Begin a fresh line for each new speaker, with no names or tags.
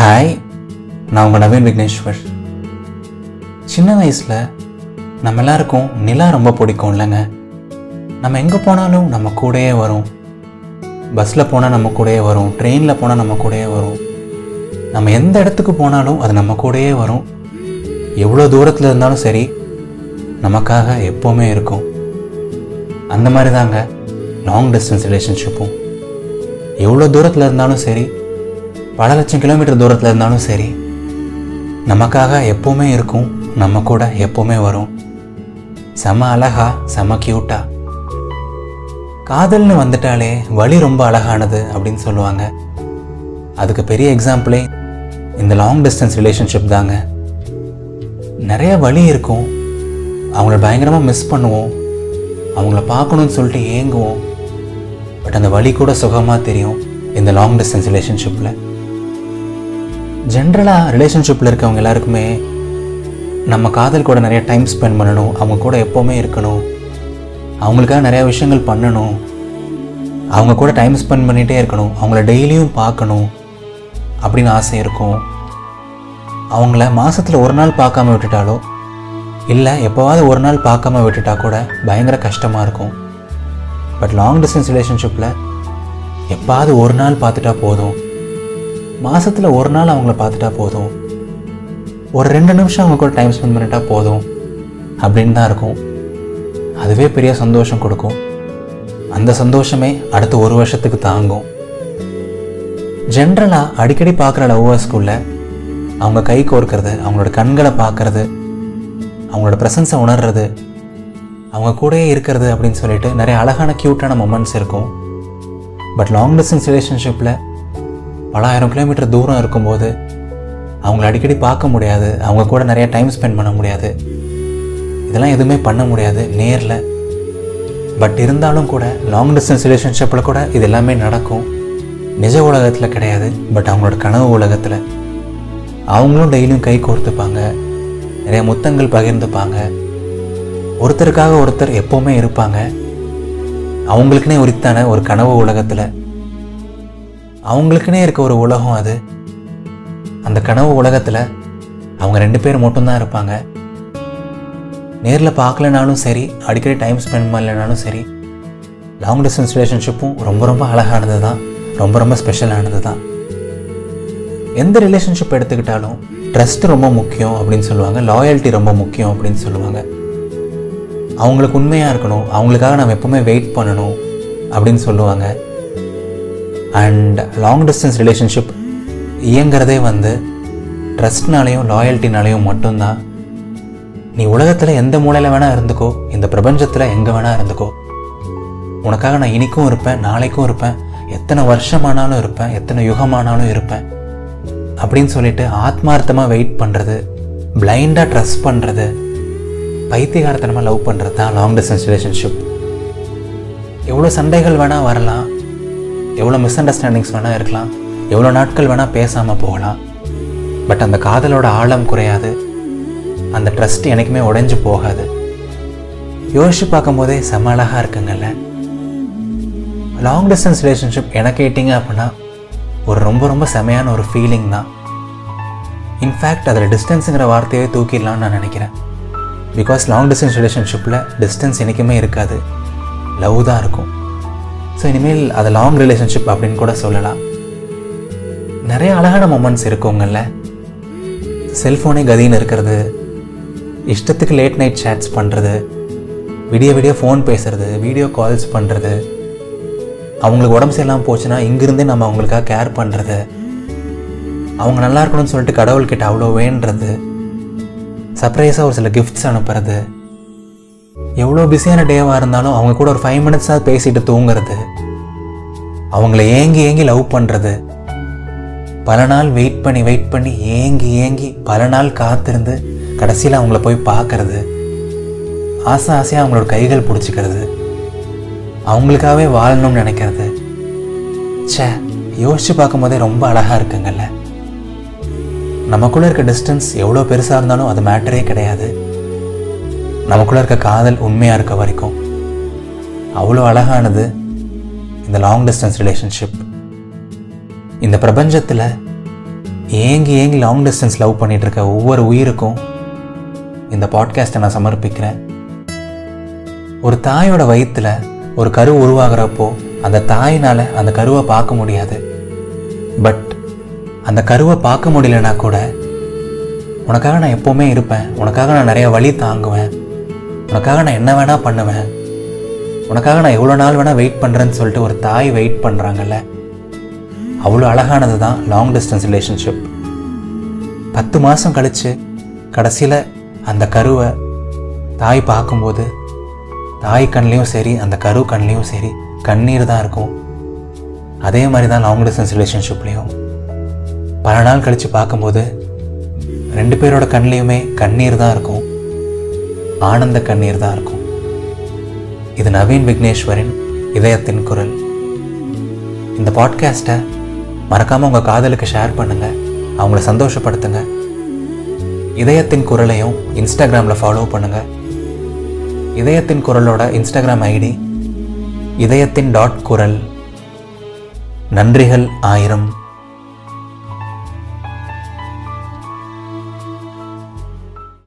Hi நான் உங்கள் நவீன் விக்னேஸ்வர். சின்ன வயசில் நம்ம எல்லாருக்கும் நிலா ரொம்ப பிடிக்கும் இல்லைங்க நம்ம எங்கே போனாலும் நம்ம கூடயே வரும். பஸ்ஸில் போனால் நம்ம கூடயே வரும். ட்ரெயினில் போனால் நம்ம கூடயே வரும். நம்ம எந்த இடத்துக்கு போனாலும் அது நம்ம கூடயே வரும். எவ்வளோ தூரத்தில் இருந்தாலும் சரி நமக்காக எப்போவுமே இருக்கும். அந்த மாதிரி தாங்க லாங் டிஸ்டன்ஸ் ரிலேஷன்ஷிப்பும் எவ்வளோ தூரத்தில் இருந்தாலும் சரி பல லட்சம் கிலோமீட்டர் தூரத்தில் இருந்தாலும் சரி நமக்காக எப்போவுமே இருக்கும் நம்ம கூட எப்போவுமே வரும். செம அழகா செம கியூட்டா காதல்னு வந்துட்டாலே வழி ரொம்ப அழகானது அப்படின்னு சொல்லுவாங்க. அதுக்கு பெரிய எக்ஸாம்பிளே இந்த லாங் டிஸ்டன்ஸ் ரிலேஷன்ஷிப் தாங்க. நிறைய வழி இருக்கும். அவங்கள பயங்கரமாக மிஸ் பண்ணுவோம். அவங்கள பார்க்கணும்னு சொல்லிட்டு ஏங்குவோம். பட் அந்த வழி கூட சுகமாக தெரியும் இந்த லாங் டிஸ்டன்ஸ் ரிலேஷன்ஷிப்பில் ஜென்ரலாக ரிலேஷன்ஷிப்பில் இருக்கவங்க எல்லாருக்குமே நம்ம காதல் கூட நிறைய டைம் ஸ்பெண்ட் பண்ணணும். அவங்க கூட எப்போவுமே இருக்கணும். அவங்களுக்காக நிறையா விஷயங்கள் பண்ணணும். அவங்க கூட டைம் ஸ்பெண்ட் பண்ணிகிட்டே இருக்கணும். அவங்கள டெய்லியும் பார்க்கணும் அப்படின்னு ஆசை இருக்கும். அவங்கள மாதத்தில் ஒரு நாள் பார்க்காம விட்டுட்டாலோ இல்லை எப்போவாவது ஒரு நாள் பார்க்காம விட்டுட்டா கூட பயங்கர கஷ்டமாக இருக்கும். பட் லாங் டிஸ்டன்ஸ் ரிலேஷன்ஷிப்பில் எப்பாவது ஒரு நாள் பார்த்துட்டா போதும். மாதத்தில் ஒரு நாள் அவங்கள பார்த்துட்டா போதும். ஒரு ரெண்டு நிமிஷம் அவங்க கூட டைம் ஸ்பெண்ட் பண்ணிட்டா போதும். அப்படின்னு தான் இருக்கும். அதுவே பெரிய சந்தோஷம் கொடுக்கும். அந்த சந்தோஷமே அடுத்த ஒரு வருஷத்துக்கு தாங்கும். ஜென்ரலாக அடிக்கடி பார்க்குற லவ்வர்ஸ்குள்ள அவங்க கை கோர்க்கறது அவங்களோட கண்களை பார்க்கறது அவங்களோட ப்ரெசன்ஸை உணர்றது அவங்க கூடயே இருக்கிறது அப்படின்னு சொல்லிட்டு நிறைய அழகான க்யூட்டான மொமெண்ட்ஸ் இருக்கும். பட் லாங் டிஸ்டன்ஸ் ரிலேஷன்ஷிப்பில் பலாயிரம் கிலோமீட்டர் தூரம் இருக்கும்போது அவங்கள அடிக்கடி பார்க்க முடியாது. அவங்க கூட நிறைய டைம் ஸ்பெண்ட் பண்ண முடியாது. இதெல்லாம் எதுவுமே பண்ண முடியாது நேரில். பட் இருந்தாலும் கூட லாங் டிஸ்டன்ஸ் ரிலேஷன்ஷிப்பில் கூட இது எல்லாமே நடக்கும். நிஜ உலகத்தில் கிடையாது பட் அவங்களோட கனவு உலகத்தில். அவங்களும் டெய்லியும் கை கோர்த்துப்பாங்க. நிறைய முத்தங்கள் பகிர்ந்துப்பாங்க. ஒருத்தருக்காக ஒருத்தர் எப்போவுமே இருப்பாங்க. அவங்களுக்குனே உரித்தான ஒரு கனவு உலகத்தில் அவங்களுக்குன்னே இருக்க ஒரு உலகம் அது. அந்த கனவு உலகத்தில் அவங்க ரெண்டு பேர் மட்டும்தான் இருப்பாங்க. நேரில் பார்க்கலனாலும் சரி அடிக்கடி டைம் ஸ்பெண்ட் பண்ணலனாலும் சரி லாங் டிஸ்டன்ஸ் ரிலேஷன்ஷிப்பும் ரொம்ப ரொம்ப அழகானது தான் ரொம்ப ரொம்ப ஸ்பெஷலானது தான் எந்த ரிலேஷன்ஷிப் எடுத்துக்கிட்டாலும் ட்ரஸ்ட் ரொம்ப முக்கியம் அப்படின்னு சொல்லுவாங்க. லாயல்ட்டி ரொம்ப முக்கியம் அப்படின்னு சொல்லுவாங்க. அவங்களுக்கு உண்மையாக இருக்கணும். அவங்களுக்காக நம்ம எப்போவுமே வெயிட் பண்ணணும் அப்படின்னு சொல்லுவாங்க. அண்ட் லாங் டிஸ்டன்ஸ் ரிலேஷன்ஷிப் இயங்கிறதே வந்து ட்ரஸ்ட்னாலையும் லாயல்ட்டினாலையும் மட்டும்தான். நீ உலகத்தில் எந்த மூலையில் வேணால் இருந்துக்கோ இந்த பிரபஞ்சத்தில் எங்கே வேணால் இருந்துக்கோ. உனக்காக நான் இனிக்கும் இருப்பேன் நாளைக்கும் இருப்பேன் எத்தனை வருஷமானாலும் இருப்பேன் எத்தனை யுகமானாலும் இருப்பேன். அப்படின்னு சொல்லிட்டு ஆத்மார்த்தமாக வெயிட் பண்ணுறது பிளைண்டாக ட்ரஸ்ட் பண்ணுறது பைத்தியகாரத்தனமாக லவ் பண்ணுறது தான் லாங் டிஸ்டன்ஸ் ரிலேஷன்ஷிப் எவ்வளோ சண்டைகள் வேணால் வரலாம் எவ்வளோ மிஸ் அண்டர்ஸ்டாண்டிங்ஸ் வேணால் இருக்கலாம். எவ்வளோ நாட்கள் வேணால் பேசாமல் போகலாம். பட் அந்த காதலோட ஆழம் குறையாது. அந்த ட்ரஸ்ட் எனக்குமே உடைஞ்சு போகாது. யோசிச்சு பார்க்கும்போதே செம அழகாக இருக்குங்கல்ல லாங் டிஸ்டன்ஸ் ரிலேஷன்ஷிப் என கேட்டிங்க அப்படின்னா ஒரு ரொம்ப ரொம்ப செமையான ஒரு ஃபீலிங் தான். இன்ஃபேக்ட் அதில் டிஸ்டன்ஸுங்கிற வார்த்தையே தூக்கிடலாம்னு நான் நினைக்கிறேன். பிகாஸ் லாங் டிஸ்டன்ஸ் ரிலேஷன்ஷிப்பில் டிஸ்டன்ஸ் என்றைக்குமே இருக்காது. லவ் தான் இருக்கும். ஸோ இனிமேல் அது லாங் ரிலேஷன்ஷிப் அப்படின்னு கூட சொல்லலாம். நிறைய அழகான மொமெண்ட்ஸ் இருக்குங்கள்ல செல்ஃபோனே கதின்னு இருக்கிறது. இஷ்டத்துக்கு லேட் நைட் சேட்ஸ் பண்ணுறது விடிய விடிய ஃபோன் பேசுகிறது வீடியோ கால்ஸ் பண்ணுறது அவங்களுக்கு உடம்பு சரியில்லாமல் போச்சுன்னா இங்கிருந்தே நம்ம அவங்களுக்காக கேர் பண்ணுறது அவங்க நல்லா இருக்கணும்னு சொல்லிட்டு கடவுள்கிட்ட அவ்வளோ வேண்டுறது. சர்ப்ரைஸாக ஒரு சில கிஃப்ட்ஸ் அனுப்புறது. எவ்வளோ பிஸியான டேவாக இருந்தாலும் அவங்க கூட ஒரு ஃபைவ் மினிட்ஸாக பேசிட்டு தூங்குறது. அவங்கள ஏங்கி ஏங்கி லவ் பண்ணுறது பல நாள் வெயிட் பண்ணி வெயிட் பண்ணி ஏங்கி ஏங்கி பல நாள் காத்திருந்து கடைசியில் அவங்கள போய் பார்க்கறது. ஆசை ஆசையாக அவங்களோட கைகள் பிடிச்சிக்கிறது. அவங்களுக்காகவே வாழணும்னு நினைக்கிறது. ச்சே யோசிச்சு பார்க்கும்போதே ரொம்ப அழகாக இருக்குங்கல்ல நமக்குள்ளே இருக்க டிஸ்டன்ஸ் எவ்வளோ பெருசாக இருந்தாலும் அது மேட்டரே கிடையாது. நமக்குள்ளே இருக்க காதல் உண்மையாக இருக்க வரைக்கும் அவ்வளோ அழகானது இந்த லாங் டிஸ்டன்ஸ் ரிலேஷன்ஷிப் இந்த பிரபஞ்சத்தில் ஏங்கி ஏங்கி லாங் டிஸ்டன்ஸ் லவ் பண்ணிகிட்டு இருக்க ஒவ்வொரு உயிருக்கும் இந்த பாட்காஸ்ட்டை நான் சமர்ப்பிக்கிறேன். ஒரு தாயோட வயிற்றில் ஒரு கரு உருவாகிறப்போ அந்த தாயினால் அந்த கருவை பார்க்க முடியாது. பட் அந்த கருவை பார்க்க முடியலனா கூட உனக்காக நான் எப்போவுமே இருப்பேன். உனக்காக நான் நிறைய வழி தாங்குவேன். உனக்காக நான் என்ன வேணால் பண்ணுவேன். உனக்காக நான் எவ்வளோ நாள் வேணால் வெயிட் பண்ணுறேன்னு சொல்லிட்டு ஒரு தாய் வெயிட் பண்ணுறாங்கல்ல அவ்வளோ அழகானது தான் லாங் டிஸ்டன்ஸ் ரிலேஷன்ஷிப் பத்து மாதம் கழித்து கடைசியில் அந்த கருவை தாய் பார்க்கும்போது தாய் கண்லேயும் சரி அந்த கரு கண்லேயும் சரி கண்ணீர் தான் இருக்கும். அதே மாதிரி தான் லாங் டிஸ்டன்ஸ் ரிலேஷன்ஷிப்லேயும் பல நாள் கழித்து பார்க்கும்போது ரெண்டு பேரோட கண்லேயுமே கண்ணீர் தான் இருக்கும். ஆனந்த கண்ணீர் தான் இருக்கும். இது நவீன் விக்னேஸ்வரின் இதயத்தின் குரல். இந்த பாட்காஸ்ட்டை மறக்காமல் உங்கள் காதலுக்கு ஷேர் பண்ணுங்கள் அவங்கள சந்தோஷப்படுத்துங்க. இதயத்தின் குரலையும் இன்ஸ்டாகிராமில் ஃபாலோ பண்ணுங்கள் இதயத்தின் குரலோட இன்ஸ்டாகிராம் ஐடி இதயத்தின் டாட் குரல். நன்றிகள் ஆயிரம்.